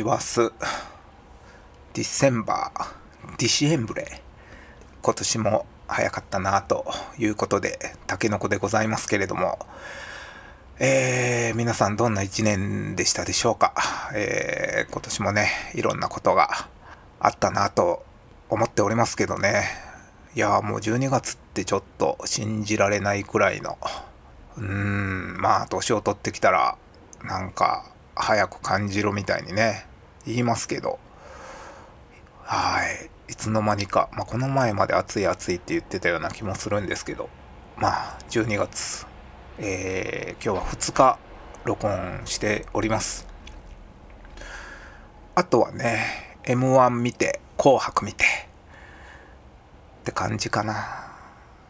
師走ディセンバーディシエンブレ。今年も早かったなということでたけのこでございますけれども。えー、皆さんどんな一年でしたでしょうか、えー、今年もねいろんなことがあったなと思っておりますけどね。いやもう12月ってちょっと信じられないくらいの。うーんまあ年を取ってきたらなんか早く感じろみたいにね。言いますけど。はい。いつの間にか、まあ、この前まで暑い暑いって言ってたような気もするんですけど。まあ12月、えー、今日は2日録音しております。あとはね m 1見て紅白見て。って感じかな。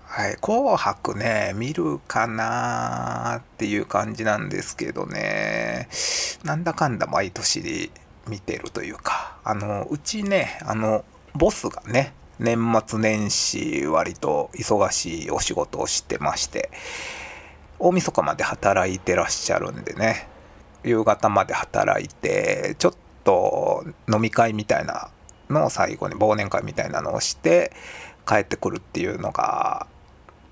はい、紅白ね、見るかなっていう感じなんですけどね、なんだかんだ毎年見てるというか、あの、うちね、あの、ボスがね、年末年始割と忙しいお仕事をしてまして、大晦日まで働いてらっしゃるんでね、夕方まで働いて、ちょっと飲み会みたいなのを最後に忘年会みたいなのをして帰ってくるっていうのが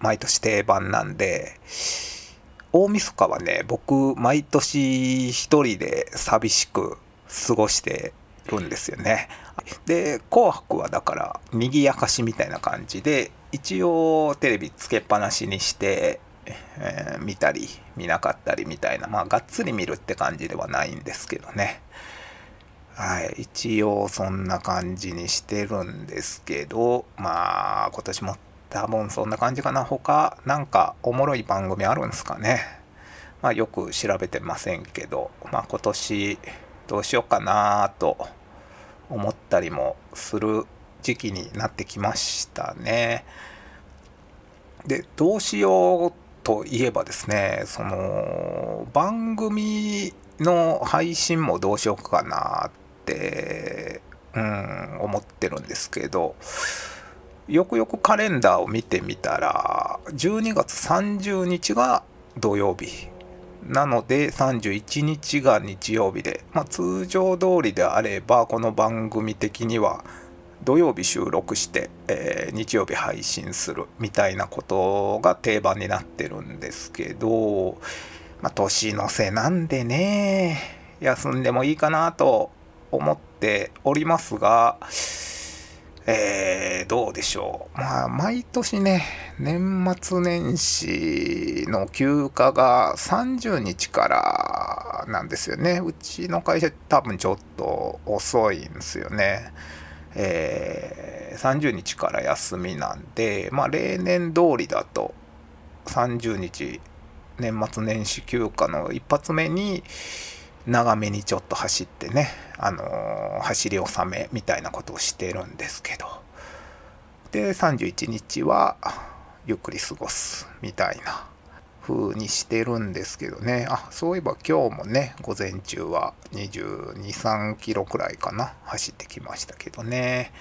毎年定番なんで、大晦日はね、僕、毎年一人で寂しく過ごしてるんですよね。で、紅白はだから、賑やかしみたいな感じで、一応テレビつけっぱなしにして、えー、見たり、見なかったりみたいな、まあ、がっつり見るって感じではないんですけどね。はい、一応そんな感じにしてるんですけど、まあ、今年も多分そんな感じかな。他、なんかおもろい番組あるんですかね。まあよく調べてませんけど、まあ今年どうしようかなと思ったりもする時期になってきましたね。で、どうしようといえばですね、その番組の配信もどうしようかなって、うん、思ってるんですけど、よくよくカレンダーを見てみたら12月30日が土曜日なので31日が日曜日で、まあ、通常通りであればこの番組的には土曜日収録して、えー、日曜日配信するみたいなことが定番になってるんですけど、まあ、年の瀬なんでね休んでもいいかなと思っておりますがえー、どうでしょう。まあ、毎年ね、年末年始の休暇が30日からなんですよね。うちの会社多分ちょっと遅いんですよね。えー、30日から休みなんで、まあ、例年通りだと30日年末年始休暇の一発目に長めにちょっと走ってね、あのー、走り納めみたいなことをしてるんですけど。で31日はゆっくり過ごすみたいな風にしてるんですけどね。あそういえば今日もね午前中は223キロくらいかな走ってきましたけどね。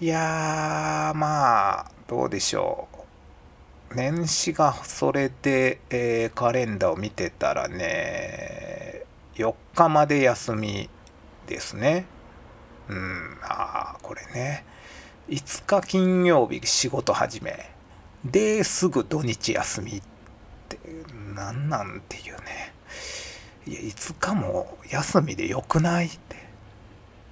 いやーまあどうでしょう。年始がそれで、えー、カレンダーを見てたらね4日まで休みですね。うん、ああ、これね。5日金曜日仕事始め。で、すぐ土日休みって、なんなんていうね。いや、5日も休みでよくないって。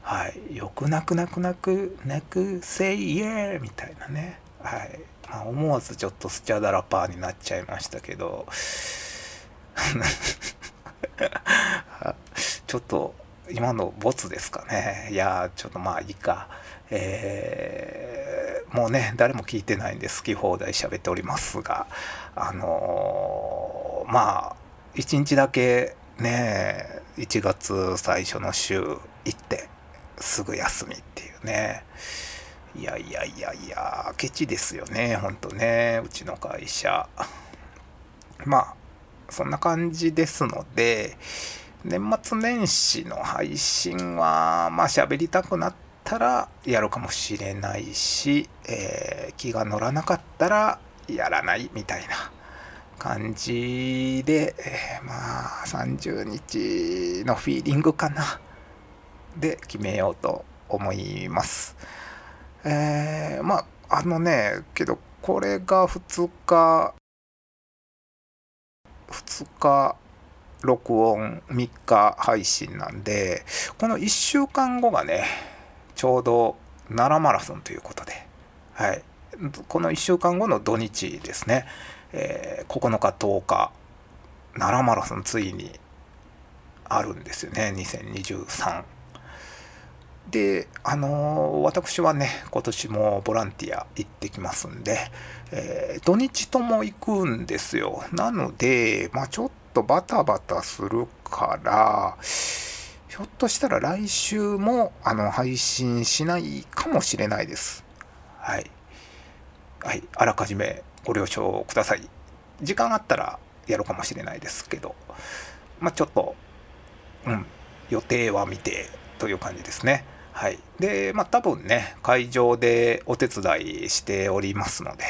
はい。よくなくなくなくなくせいえみたいなね。はい。まあ、思わずちょっとスチャダラパーになっちゃいましたけど。ちょっと今のボツですかね。いやちょっとまあいいか。えー、もうね、誰も聞いてないんで好き放題喋っておりますが、あのー、まあ、一日だけね、1月最初の週行って、すぐ休みっていうね。いやいやいやいや、ケチですよね、ほんとね、うちの会社。まあ、そんな感じですので、年末年始の配信は、まあ喋りたくなったらやるかもしれないし、えー、気が乗らなかったらやらないみたいな感じで、えー、まあ30日のフィーリングかな。で決めようと思いますえー、まああのねけどこれが2日2日録音3日配信なんでこの1週間後がねちょうど奈良マラソンということで、はい、この1週間後の土日ですね、えー、9日10日奈良マラソンついにあるんですよね。2023であのー、私はね今年もボランティア行ってきますんで、えー、土日とも行くんですよ。なのでまあちょっとバタバタするからひょっとしたら来週もあの配信しないかもしれないです。はい。はい。あらかじめご了承ください。時間あったらやるかもしれないですけど。まあちょっとうん予定は見てという感じですね。はい、でまあ多分ね会場でお手伝いしておりますので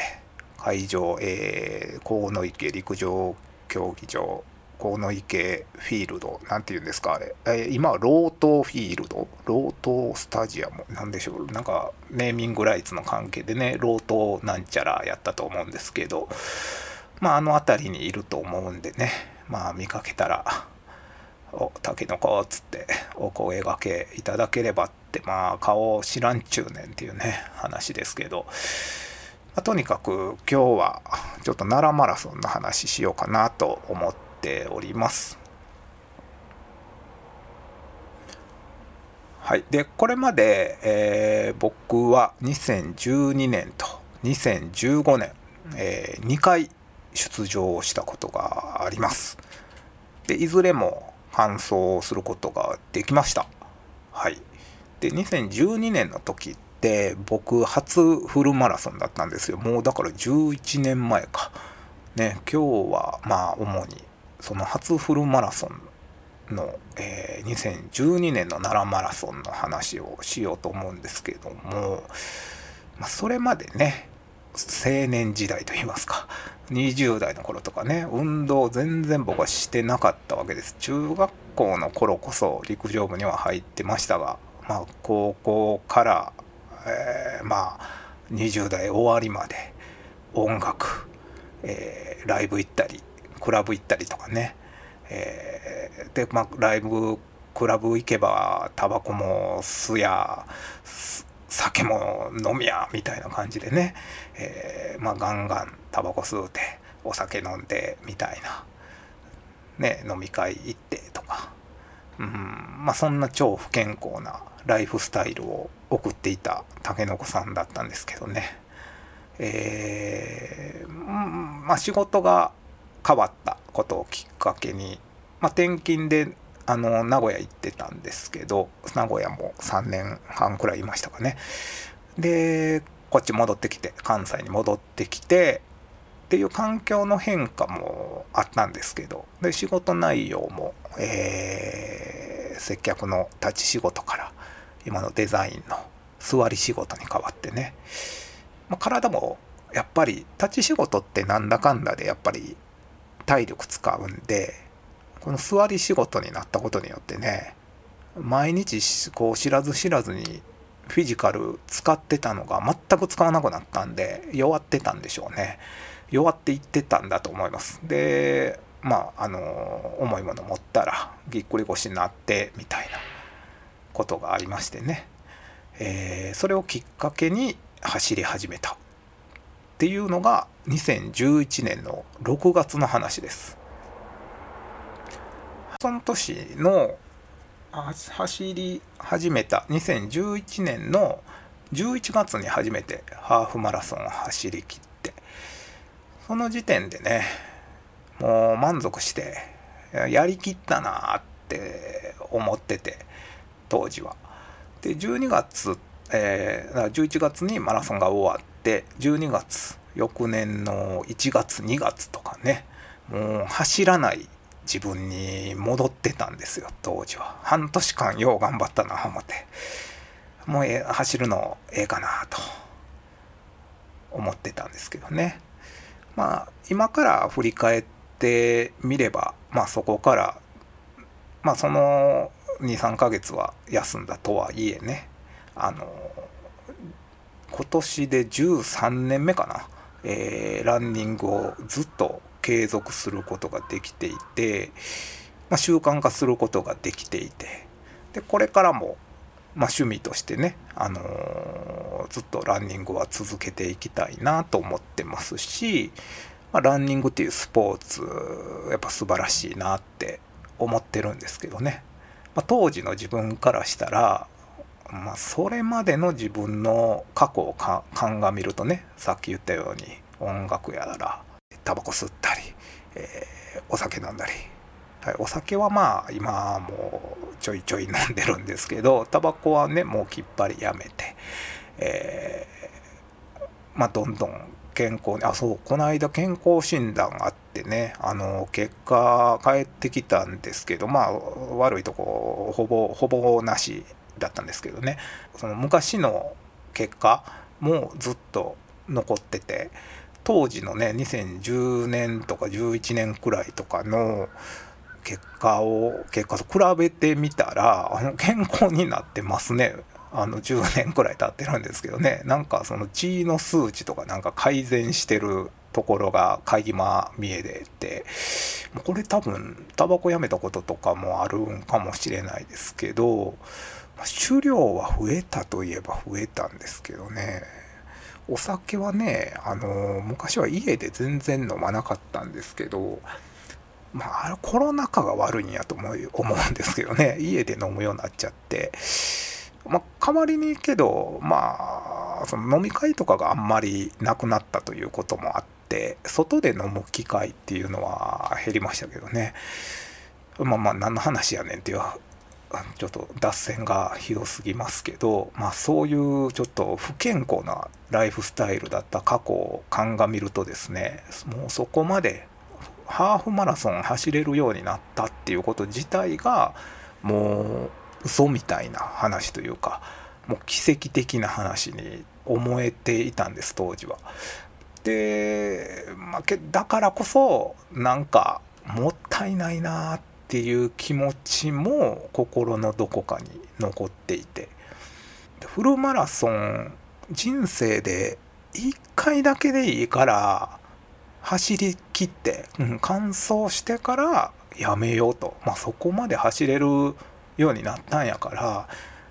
会場、えー、鴻ノ池陸上競技場鴻ノ池フィールドなんて言うんですかあれ、えー、今はロートフィールド？ロートスタジアム？なんでしょう？なんかネーミングライツの関係でねロートなんちゃらやったと思うんですけどまああの辺りにいると思うんでねまあ見かけたらおたけのこっつってお声がけいただければってまあ顔知らんちゅうねんっていうね話ですけど、まあ、とにかく今日はちょっと奈良マラソンの話しようかなと思っております。はい、でこれまで、えー、僕は2012年と2015年、えー、2回出場したことがあります。でいずれも搬送することができました。はい。で、2012年の時って僕初フルマラソンだったんですよ。もうだから11年前か。ね、今日はまあ主にその初フルマラソンの、えー、2012年の奈良マラソンの話をしようと思うんですけども、まあ、それまでね青年時代といいますか。20代の頃とかね。運動全然僕はしてなかったわけです。中学校の頃こそ陸上部には入ってましたがまあ高校から、えー、まあ20代終わりまで音楽、えー、ライブ行ったりクラブ行ったりとかね、えー、でまあライブクラブ行けばタバコも吸や酒も飲みやみたいな感じでね、えー、まあガンガンタバコ吸うてお酒飲んでみたいな、ね、飲み会行ってとか、うんまあ、そんな超不健康なライフスタイルを送っていた竹の子さんだったんですけどね、えー、まあ、仕事が変わったことをきっかけに、ま、転勤であの名古屋行ってたんですけど名古屋も3年半くらいいましたかね。でこっち戻ってきて関西に戻ってきてっていう環境の変化もあったんですけどで仕事内容も、えー、接客の立ち仕事から今のデザインの座り仕事に変わってね、まあ、体もやっぱり立ち仕事ってなんだかんだでやっぱり体力使うんでこの座り仕事になったことによってね毎日こう知らず知らずにフィジカル使ってたのが全く使わなくなったんで弱ってたんでしょうね。弱っていってたんだと思います。でまああの重いもの持ったらぎっくり腰になってみたいなことがありましてね、えー、それをきっかけに走り始めた。っていうのが2011年の6月の話です。その年の走り始めた2011年の11月に初めてハーフマラソンを走りきってその時点でねもう満足してやりきったなって思ってて当時は。で12月、えー、11月にマラソンが終わって12月翌年の1月2月とかねもう走らない自分に戻ってたんですよ当時は。半年間よう頑張ったな思って。もうえ走るのええかなと思ってたんですけどね。まあ今から振り返ってみればまあそこからまあその23ヶ月は休んだとはいえね。あの今年で13年目かな、えー、ランニングをずっと継続することができていて、まあ、習慣化することができていてでこれからも、まあ、趣味としてね、あのー、ずっとランニングは続けていきたいなと思ってますし、まあ、ランニングっていうスポーツやっぱ素晴らしいなって思ってるんですけどね、まあ、当時の自分からしたら、まあ、それまでの自分の過去を鑑みるとねさっき言ったように音楽やらタバコ吸ったり、えー、お酒飲んだり、はい、お酒はまあ今もうちょいちょい飲んでるんですけどタバコはねもうきっぱりやめて、えー、まあどんどん健康にあそうこの間健康診断があってねあの結果返ってきたんですけどまあ悪いとこほぼほぼなしだったんですけどね。その昔の結果もずっと残ってて当時のね2010年とか11年くらいとかの結果を結果と比べてみたらあの健康になってますね。あの10年くらい経ってるんですけどね。なんかその血の数値とかなんか改善してるところが垣間見えててこれ多分タバコやめたこととかもあるんかもしれないですけど酒量は増えたといえば増えたんですけどね。お酒はねあの昔は家で全然飲まなかったんですけどまあコロナ禍が悪いんやと思う思うんですけどね家で飲むようになっちゃってまあ、代わりにけど、まあ、その飲み会とかがあんまりなくなったということもあって、外で飲む機会っていうのは減りましたけどね。まあまあ、何の話やねんっていう、ちょっと脱線がひどすぎますけど、まあそういうちょっと不健康なライフスタイルだった過去を鑑みるとですね、もうそこまでハーフマラソン走れるようになったっていうこと自体が、もう嘘みたいな話というかもう奇跡的な話に思えていたんです当時は。で、まあ、だからこそなんかもったいないなってていう気持ちも心のどこかに残っていてフルマラソン人生で1回だけでいいから走りきって、うん、完走してからやめようと、まあ、そこまで走れるようになったんやから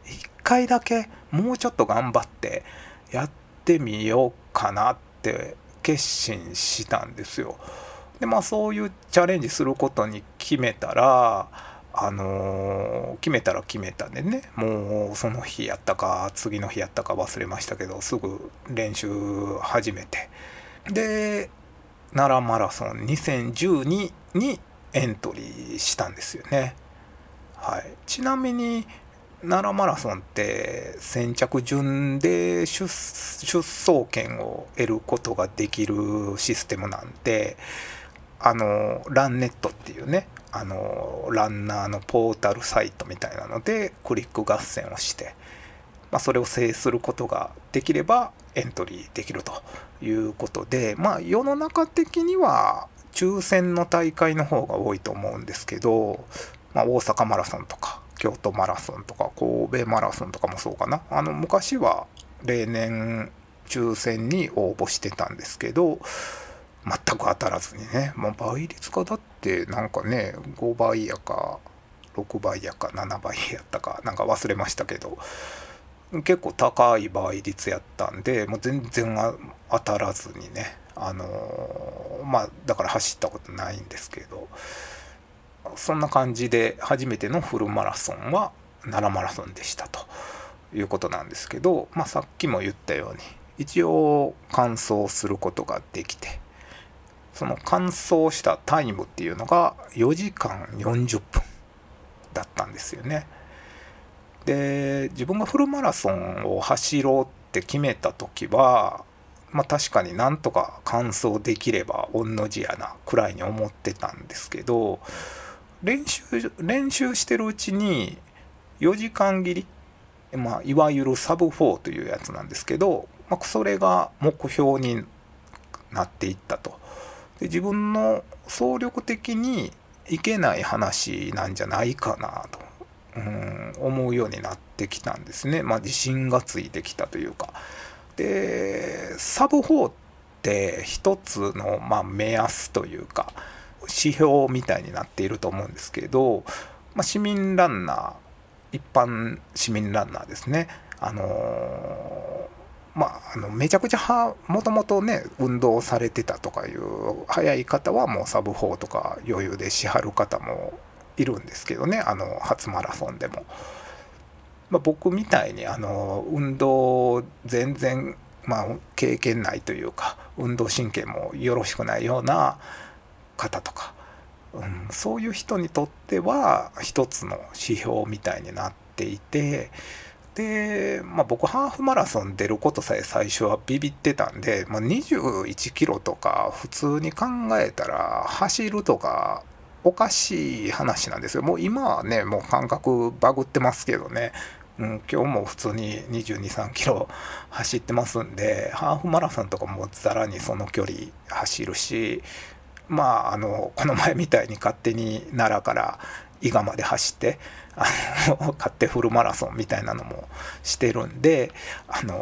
一回だけもうちょっと頑張ってやってみようかなって決心したんですよ。でまあそういうチャレンジすることに決めたらあのー、決めたら決めたでね。もうその日やったか次の日やったか忘れましたけどすぐ練習始めて。で奈良マラソン2012にエントリーしたんですよね。はい、ちなみに奈良マラソンって先着順で出走権を得ることができるシステムなんであのランネットっていうねあのランナーのポータルサイトみたいなのでクリック合戦をして、まあ、それを制することができればエントリーできるということでまあ世の中的には抽選の大会の方が多いと思うんですけどまあ、大阪マラソンとか京都マラソンとか神戸マラソンとかもそうかな。あの昔は例年抽選に応募してたんですけど全く当たらずにね、まあ、倍率がだってなんかね5倍やか6倍やか7倍やったかなんか忘れましたけど結構高い倍率やったんでもう全然当たらずにねあのー、まあだから走ったことないんですけどそんな感じで初めてのフルマラソンは奈良マラソンでしたということなんですけど、まあ、さっきも言ったように一応完走することができてその完走したタイムっていうのが4時間40分だったんですよね。で自分がフルマラソンを走ろうって決めた時はまあ確かになんとか完走できれば御の字やなくらいに思ってたんですけど練習練習してるうちに4時間切り、まあ、いわゆるサブ4というやつなんですけど、まあ、それが目標になっていったとで自分の総力的にいけない話なんじゃないかなと。うん、思うようになってきたんですね、まあ、自信がついてきたというか。でサブ4って一つの、まあ、目安というか指標みたいになっていると思うんですけど、まあ、市民ランナー一般市民ランナーですね。あのまあ、あのめちゃくちゃもともとね運動されてたとかいう早い方はもうサブ4とか余裕でしはる方もいるんですけどねあの初マラソンでも。まあ、僕みたいにあの運動全然、まあ、経験ないというか運動神経もよろしくないような方とか、うん、そういう人にとっては一つの指標みたいになっていてで、まあ、僕ハーフマラソン出ることさえ最初はビビってたんで、まあ、21キロとか普通に考えたら走るとかおかしい話なんですよ。もう今はねもう感覚バグってますけどね、うん、今日も普通に2 2 3キロ走ってますんでハーフマラソンとかもざらにその距離走るしまああのこの前みたいに勝手に奈良から伊賀まで走ってあの勝手フルマラソンみたいなのもしてるんであの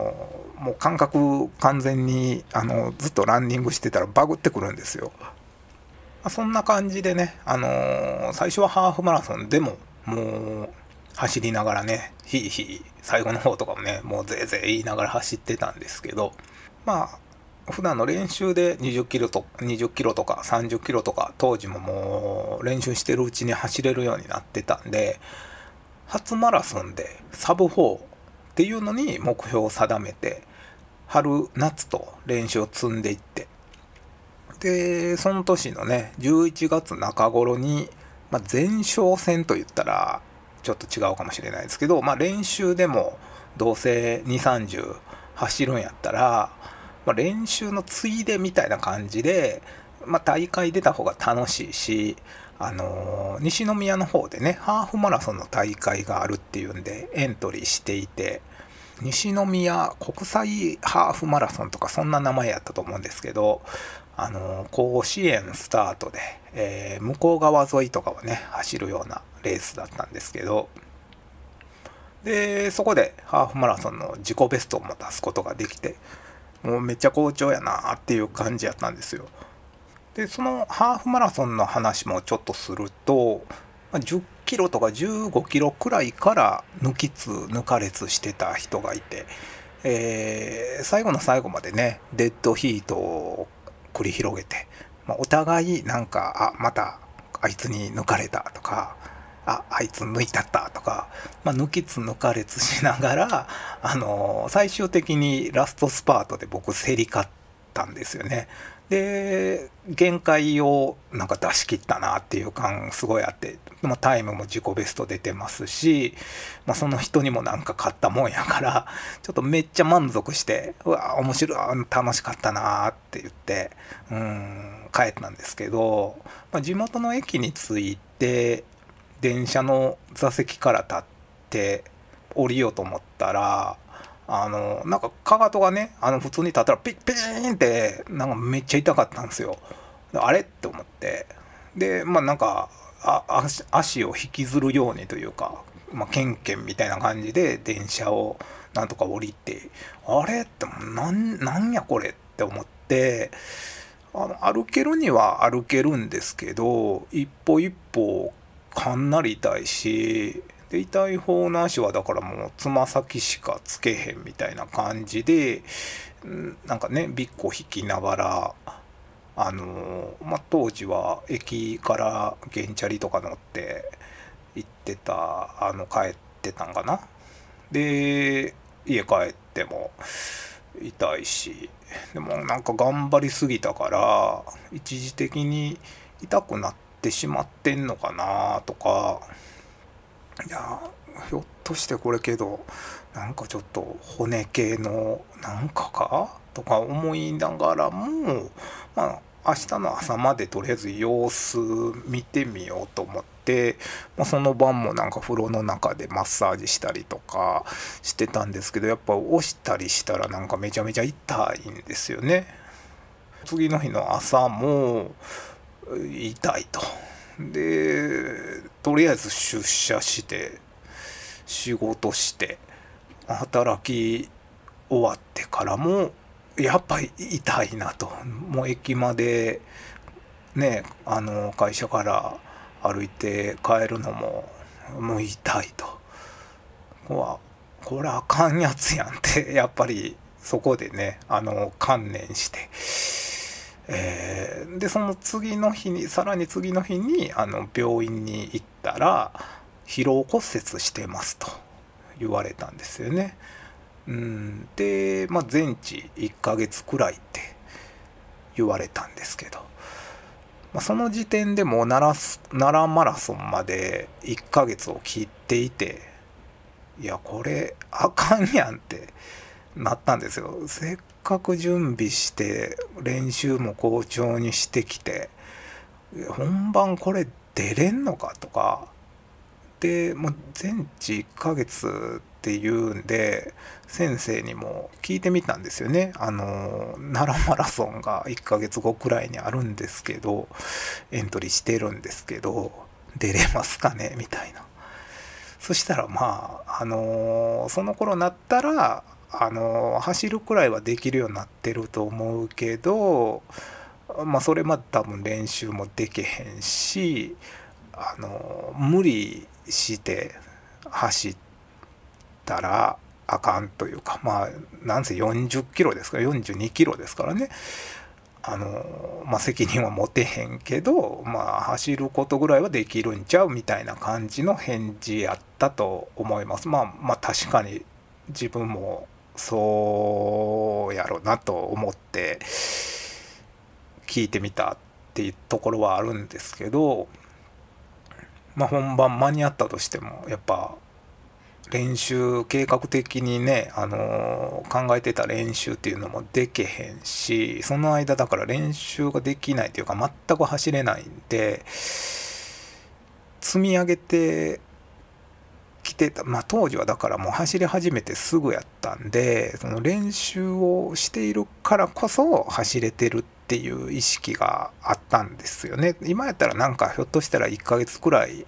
もう感覚完全にあのずっとランニングしてたらバグってくるんですよ。ま、そんな感じでね、あの、最初はハーフマラソンでももう走りながらねひいひい最後の方とかもねもうぜいぜい言いながら走ってたんですけどまあ普段の練習で20キロと20キロとか30キロとか当時ももう練習してるうちに走れるようになってたんで初マラソンでサブ4っていうのに目標を定めて春夏と練習を積んでいってでその年のね11月中頃に、まあ、前哨戦といったらちょっと違うかもしれないですけど、まあ、練習でもどうせ230走るんやったらまあ、練習のついでみたいな感じで、まあ、大会出た方が楽しいし、あのー、西宮の方でねハーフマラソンの大会があるっていうんでエントリーしていて西宮国際ハーフマラソンとかそんな名前やったと思うんですけど、あのー、甲子園スタートで、えー、向こう側沿いとかをね走るようなレースだったんですけどでそこでハーフマラソンの自己ベストをも出すことができてもうめっちゃ好調やなっていう感じやったんですよ。でそのハーフマラソンの話もちょっとすると10キロとか15キロくらいから抜きつ抜かれつしてた人がいて、えー、最後の最後までねデッドヒートを繰り広げて、まあ、お互いなんかあまたあいつに抜かれたとかああいつ抜いたったとか、まあ、抜きつ抜かれつしながら、あの、最終的にラストスパートで僕競り勝ったんですよね。で限界をなんか出し切ったなっていう感すごいあって、まあ、タイムも自己ベスト出てますし、まあ、その人にもなんか勝ったもんやからちょっとめっちゃ満足してうわ面白い楽しかったなって言ってうん帰ったんですけど、まあ、地元の駅に着いて電車の座席から立って降りようと思ったらあのなんかかかとがねあの普通に立ったらピッピーンってなんかめっちゃ痛かったんですよ。あれ？って思って。でまあなんかあ足を引きずるようにというか、まあ、ケンケンみたいな感じで電車をなんとか降りてあれ？ってなんなんやこれ？って思ってあの歩けるには歩けるんですけど一歩一歩かなり痛いしで痛い方の足はだからもうつま先しかつけへんみたいな感じでなんかねビッコ引きながらあのまあ、当時は駅から原チャリとか乗って行ってたあの帰ってたんかな。で家帰っても痛いしでもなんか頑張りすぎたから一時的に痛くなってってしまってんのかなとかいやひょっとしてこれけどなんかちょっと骨系のなんかかとか思いながらもまあ明日の朝までとりあえず様子見てみようと思って、まあ、その晩もなんか風呂の中でマッサージしたりとかしてたんですけどやっぱ押したりしたらなんかめちゃめちゃ痛いんですよね。次の日の朝も痛いと。でとりあえず出社して仕事して働き終わってからもやっぱり痛いなと。もう駅までねあの会社から歩いて帰るのももう痛いと。ここれあかんやつやんってやっぱりそこでねあの観念して、えー、でその次の日にさらに次の日にあの病院に行ったら疲労骨折してますと言われたんですよね。うん、で、まあ、全治1ヶ月くらいって言われたんですけど、まあ、その時点でもう奈良奈良マラソンまで1ヶ月を切っていていやこれあかんやんってなったんですよせっかく準備して練習も好調にしてきて本番これ出れんのかとかでもう全治1ヶ月っていうんで先生にも聞いてみたんですよね。あの奈良マラソンが1ヶ月後くらいにあるんですけどエントリーしてるんですけど出れますかね？みたいな。そしたらまああのその頃なったらあの走るくらいはできるようになってると思うけどまあそれまで多分練習もできへんしあの無理して走ったらあかんというかまあなんせ40キロですから42キロですからね。あのまあ責任は持てへんけどまあ走ることぐらいはできるんちゃうみたいな感じの返事やったと思います。まあまあ確かに自分もそうやろなと思って聞いてみたっていうところはあるんですけどまあ本番間に合ったとしてもやっぱ練習計画的にね、あのー、考えてた練習っていうのもできへんしその間だから練習ができないというか全く走れないんで積み上げてきてた、まあ、当時はだからもう走り始めてすぐやったんでその練習をしているからこそ走れてるっていう意識があったんですよね。今やったらなんかひょっとしたら1ヶ月くらい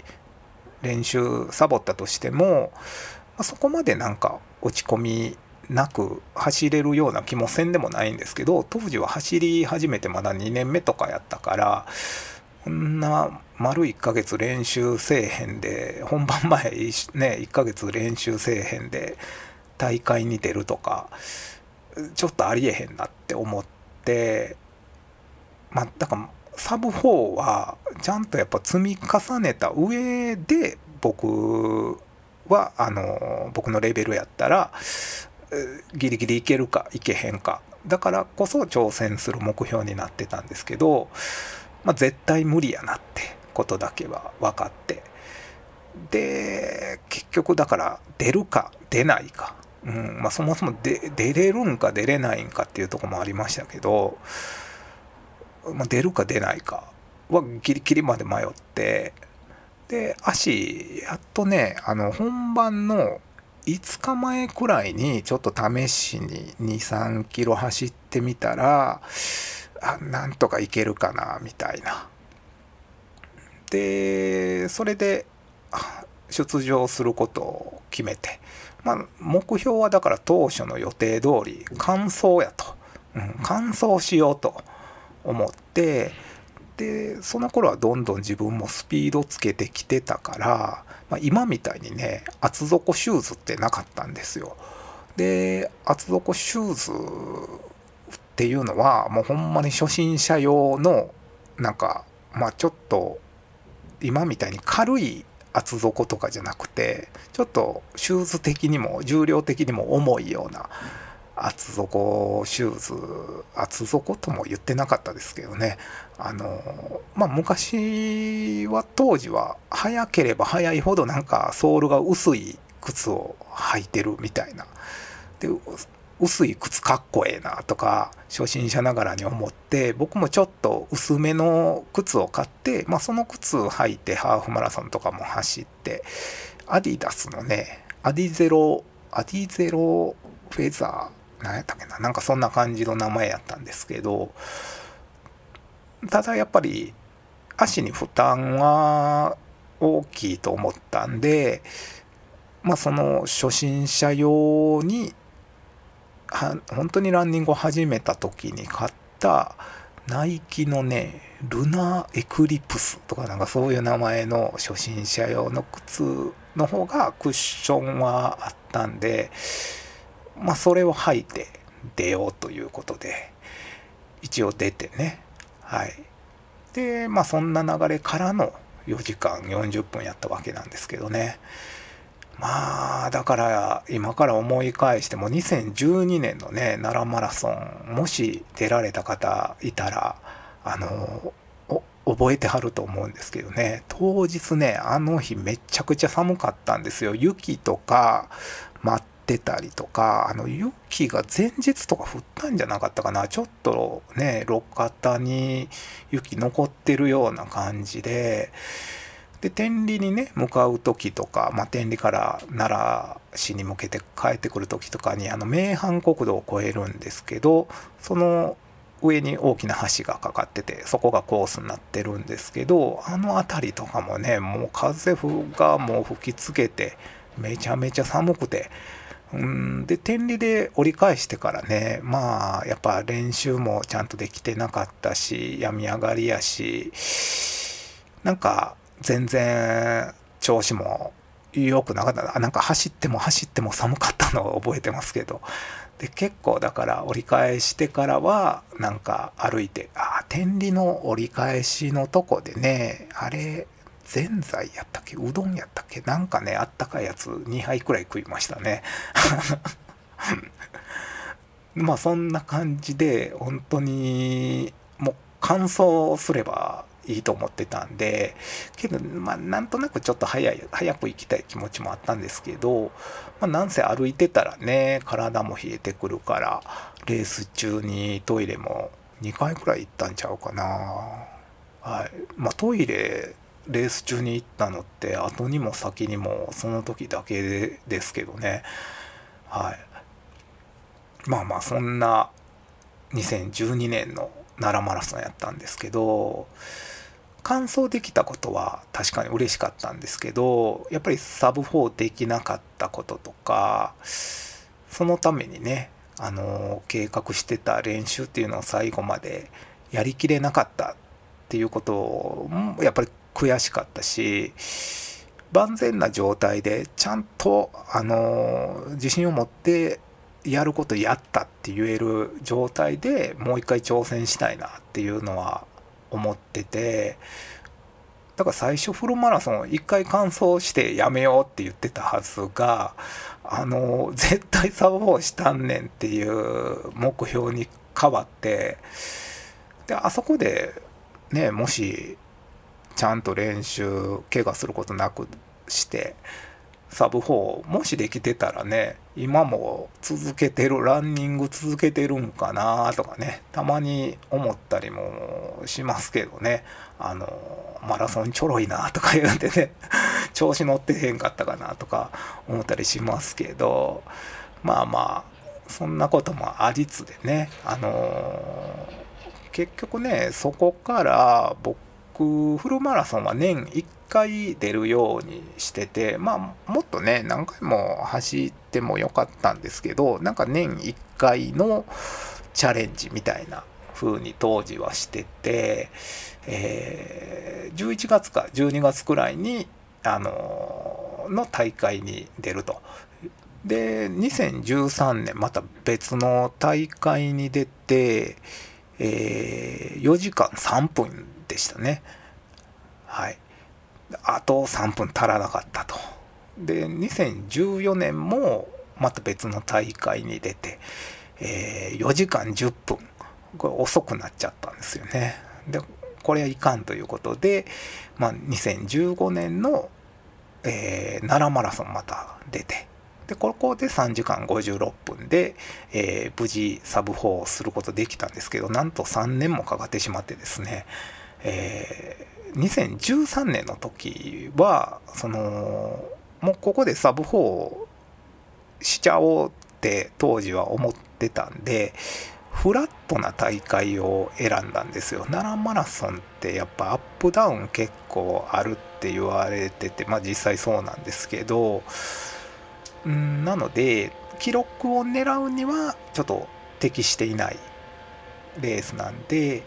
練習サボったとしても、まあ、そこまでなんか落ち込みなく走れるような気もせんでもないんですけど当時は走り始めてまだ2年目とかやったからこんな丸1ヶ月練習せえへんで本番前ね1ヶ月練習せえへんで大会に出るとかちょっとありえへんなって思ってまあだからサブ4はちゃんとやっぱ積み重ねた上で僕はあの僕のレベルやったらギリギリいけるかいけへんか。だからこそ挑戦する目標になってたんですけど、まあ、絶対無理やなって。ことだけは分かって。で結局だから出るか出ないか、うんまあ、そもそも出れるんか出れないんかっていうとこもありましたけどまあ、出るか出ないかはギリギリまで迷ってで足やっとねあの本番の5日前くらいにちょっと試しに23キロ走ってみたらあなんとかいけるかなみたいな。でそれで出場することを決めて、まあ、目標はだから当初の予定通り完走やと、うん、完走しようと思ってでその頃はどんどん自分もスピードつけてきてたから、まあ、今みたいにね厚底シューズってなかったんですよ。で厚底シューズっていうのはもうほんまに初心者用のなんかまあちょっと今みたいに軽い厚底とかじゃなくてちょっとシューズ的にも重量的にも重いような厚底シューズ厚底とも言ってなかったですけどね。あのまあ昔は当時は早ければ早いほどなんかソールが薄い靴を履いてるみたいな。で薄い靴かっこええなとか初心者ながらに思って僕もちょっと薄めの靴を買って、まあ、その靴を履いてハーフマラソンとかも走ってアディダスのねアディゼロアディゼロフェザー何やったっけななんかそんな感じの名前やったんですけどただやっぱり足に負担は大きいと思ったんでまあその初心者用に本当にランニングを始めた時に買ったナイキのねルナーエクリプスとかなんかそういう名前の初心者用の靴の方がクッションはあったんでまあそれを履いて出ようということで一応出てね。はい。でまあそんな流れからの4時間40分やったわけなんですけどね。まあだから今から思い返しても2012年のね奈良マラソンもし出られた方いたらあの覚えてはると思うんですけどね。当日ねあの日めちゃくちゃ寒かったんですよ。雪とか舞ってたりとかあの雪が前日とか降ったんじゃなかったかな。ちょっとね路肩に雪残ってるような感じでで天理にね向かう時とか、まあ、天理から奈良市に向けて帰ってくる時とかにあの名阪国道を越えるんですけどその上に大きな橋がかかっててそこがコースになってるんですけどあの辺りとかもねもう風がもう吹きつけてめちゃめちゃ寒くてうんで天理で折り返してからねまあやっぱ練習もちゃんとできてなかったし病み上がりやしなんか全然調子も良くなかった。なんか走っても走っても寒かったのを覚えてますけど。で結構だから折り返してからはなんか歩いてああ天理の折り返しのとこでねあれぜんざいやったっけ？うどんやったっけ？なんかねあったかいやつ2杯くらい食いましたね。まあそんな感じで本当にもう乾燥すればいいと思ってたんでけどまあなんとなくちょっと早い早く行きたい気持ちもあったんですけど、まあ、なんせ歩いてたらね体も冷えてくるからレース中にトイレも2回くらい行ったんちゃうかな。はい。まあトイレレース中に行ったのって後にも先にもその時だけですけどね。はい。まあまあそんな2012年の奈良マラソンやったんですけど完走できたことは確かに嬉しかったんですけどやっぱりサブ4できなかったこととかそのためにねあの計画してた練習っていうのを最後までやりきれなかったっていうこともやっぱり悔しかったし万全な状態でちゃんとあの自信を持ってやることやったって言える状態でもう一回挑戦したいなっていうのは思っててだから最初フルマラソン1回完走してやめようって言ってたはずがあの絶対サブ4したんねんっていう目標に変わってであそこでねもしちゃんと練習怪我することなくしてサブ4もしできてたらね今も続けてるランニング続けてるんかなとかねたまに思ったりもしますけどね。あのマラソンちょろいなとか言うんでね 調子乗ってへんかったかなとか思ったりしますけどまあまあそんなこともありつでねあの結局ねそこから僕フルマラソンは年1回出るようにしててまあもっとね何回も走ってもよかったんですけどなんか年1回のチャレンジみたいな風に当時はしてて、えー、11月か12月くらいにあのの大会に出ると。で2013年また別の大会に出て、えー、4時間3分でしたね。はい。あと3分足らなかったと。で、2014年もまた別の大会に出て、えー、4時間10分。これ遅くなっちゃったんですよね。で、これはいかんということで、まあ、2015年の、えー、奈良マラソンまた出て、で、ここで3時間56分で、えー、無事サブ4をすることできたんですけど、なんと3年もかかってしまってですね、えー、2013年の時はそのもうここでサブ4しちゃおうって当時は思ってたんでフラットな大会を選んだんですよ。奈良マラソンってやっぱアップダウン結構あるって言われててまあ実際そうなんですけどんなので記録を狙うにはちょっと適していないレースなんで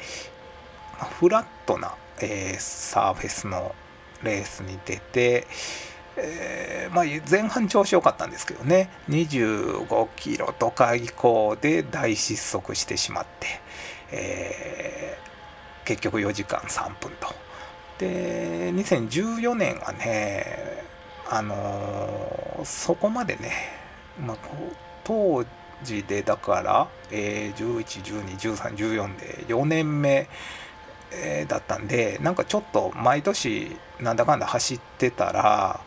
フラットな、えー、サーフェスのレースに出て、えー、まあ、前半調子良かったんですけどね25キロとか以降で大失速してしまって、えー、結局4時間3分と。で2014年はねあのー、そこまでね、まあ、当時でだから、えー、11121314で4年目、えー、だったんでなんかちょっと毎年なんだかんだ走ってたら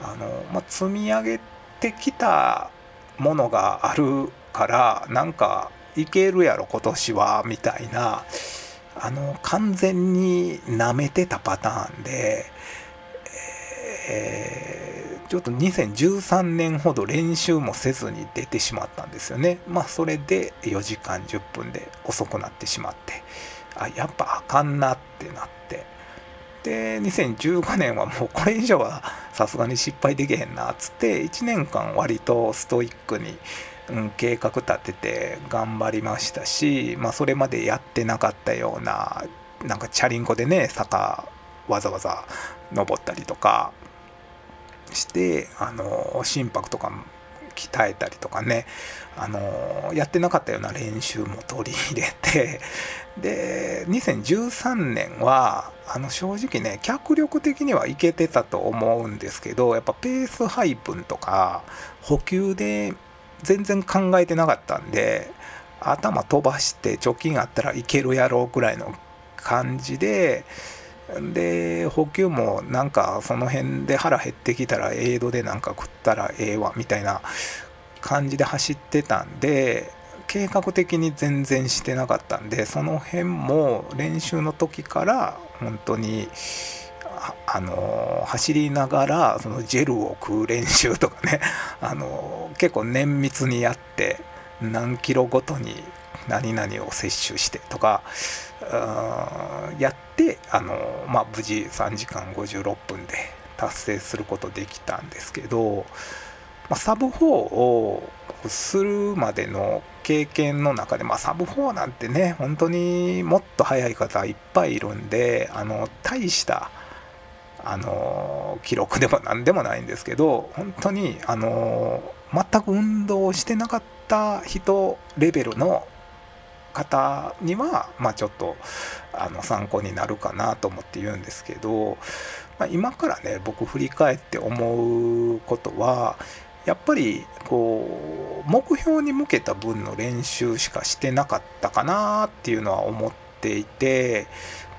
あの、まあ、積み上げてきたものがあるからなんかいけるやろ今年はみたいなあの完全になめてたパターンで、えー、ちょっと2013年ほど練習もせずに出てしまったんですよね。まあそれで4時間10分で遅くなってしまって。あやっぱあかんなってなって。で2015年はもうこれ以上はさすがに失敗できへんなっつって1年間割とストイックに、うん、計画立てて頑張りましたし、まあ、それまでやってなかったようななんかチャリンコでね坂わざわざ登ったりとかしてあの心拍とか鍛えたりとかねあのやってなかったような練習も取り入れて で2013年はあの正直ね脚力的にはいけてたと思うんですけどやっぱペース配分とか補給で全然考えてなかったんで頭飛ばして貯金あったらいけるやろうぐらいの感じでで補給もなんかその辺で腹減ってきたらエイドでなんか食ったらええわみたいな感じで走ってたんで計画的に全然してなかったんでその辺も練習の時から本当にあの走りながらそのジェルを食う練習とかね あの結構綿密にやって何キロごとに何々を摂取してとかやってあの、まあ、無事3時間56分で達成することできたんですけど、まあ、サブ4をするまでの経験の中で、まあ、サブ4なんてね本当にもっと速い方いっぱいいるんであの大したあの記録でも何でもないんですけど本当にあの全く運動してなかった人レベルの方には、まあ、ちょっとあの参考になるかなと思って言うんですけど、まあ、今からね僕振り返って思うことはやっぱりこう目標に向けた分の練習しかしてなかったかなっていうのは思っていて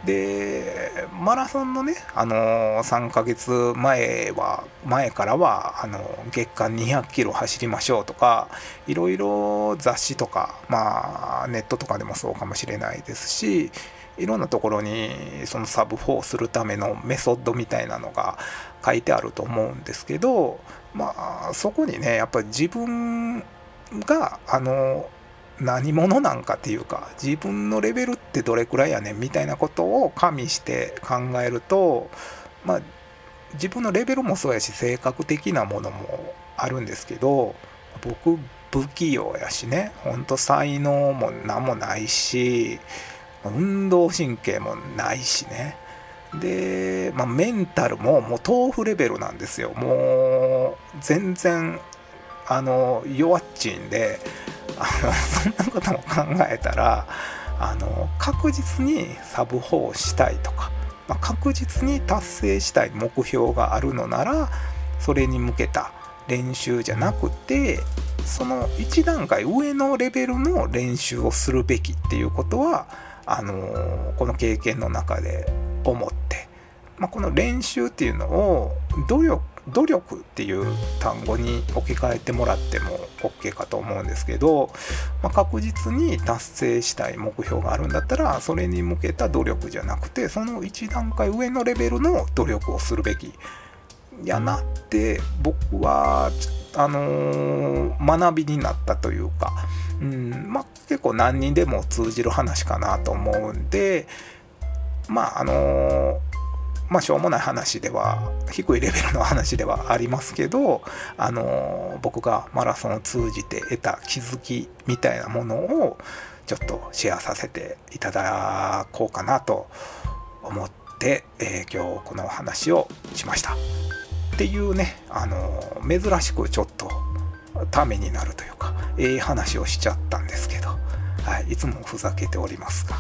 でマラソンのね、あの3ヶ月前は前からはあの月間200キロ走りましょうとかいろいろ雑誌とか、まあ、ネットとかでもそうかもしれないですしいろんなところにそのサブ4するためのメソッドみたいなのが書いてあると思うんですけどまあそこにねやっぱり自分があの何者なんかっていうか自分のレベルってどれくらいやねんみたいなことを加味して考えるとまあ自分のレベルもそうやし性格的なものもあるんですけど僕不器用やしねほんと才能も何もないし運動神経もないしね。で、まあ、メンタルももう豆腐レベルなんですよ。もう全然あの弱っちいんでそんなことも考えたらあの確実にサブ4をしたいとか、まあ、確実に達成したい目標があるのならそれに向けた練習じゃなくてその1段階上のレベルの練習をするべきっていうことはあのこの経験の中で思って、まあ、この練習っていうのを努力努力っていう単語に置き換えてもらっても OK かと思うんですけど、まあ、確実に達成したい目標があるんだったらそれに向けた努力じゃなくてその1段階上のレベルの努力をするべき。やなって僕はあのー、学びになったというか、うんまあ、結構何にでも通じる話かなと思うんでまああのーまあしょうもない話では低いレベルの話ではありますけどあの僕がマラソンを通じて得た気づきみたいなものをちょっとシェアさせていただこうかなと思って、えー、今日このお話をしました。っていうねあの珍しくちょっとためになるというかええ話をしちゃったんですけど、はい、いつもふざけておりますが。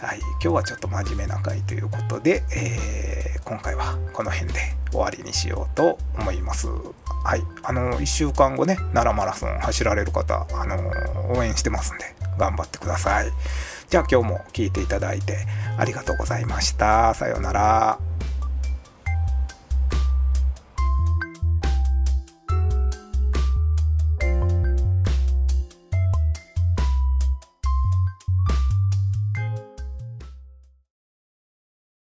はい、今日はちょっと真面目な回ということで、えー、今回はこの辺で終わりにしようと思います。はい、あの1週間後ね奈良マラソン走られる方、あの応援してますんで頑張ってください。じゃあ今日も聞いていただいてありがとうございました。さようなら。